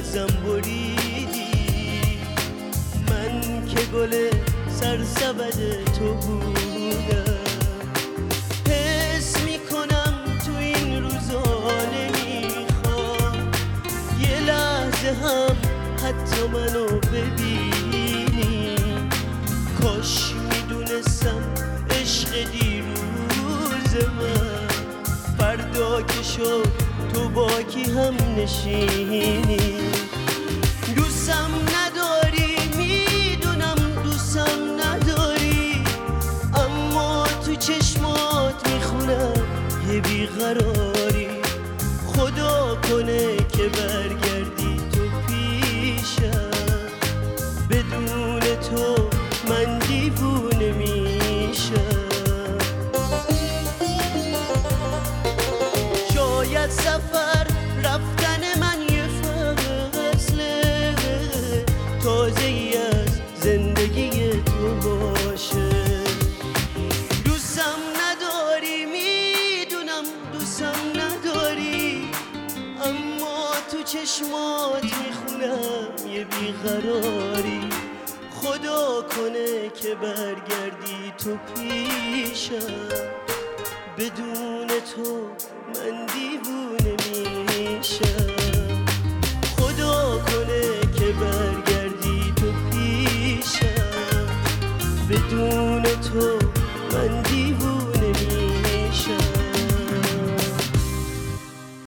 ازم بریدی؟ من که گل سرسبد تو بودم. حس می‌کنم تو این روزا نمی‌خوام. یه لحظه هم حتی منو ببینی. کاش می‌دونستم عشق دیروز من. فردا که شد تو با کی هم نشینی؟ دوستم نداری می‌دونم دوستم نداری اما تو چشمات می‌خونم یه بیقراری. خدا کنه که برگردی. تازه ای از زندگی تو باشه. دوستم نداری می‌دونم دوستم نداری. اما تو چشمات می‌خونم یه بیقراری. خدا کنه که برگردی تو پیشم. بدون تو من دیوونه میشم. بدون تو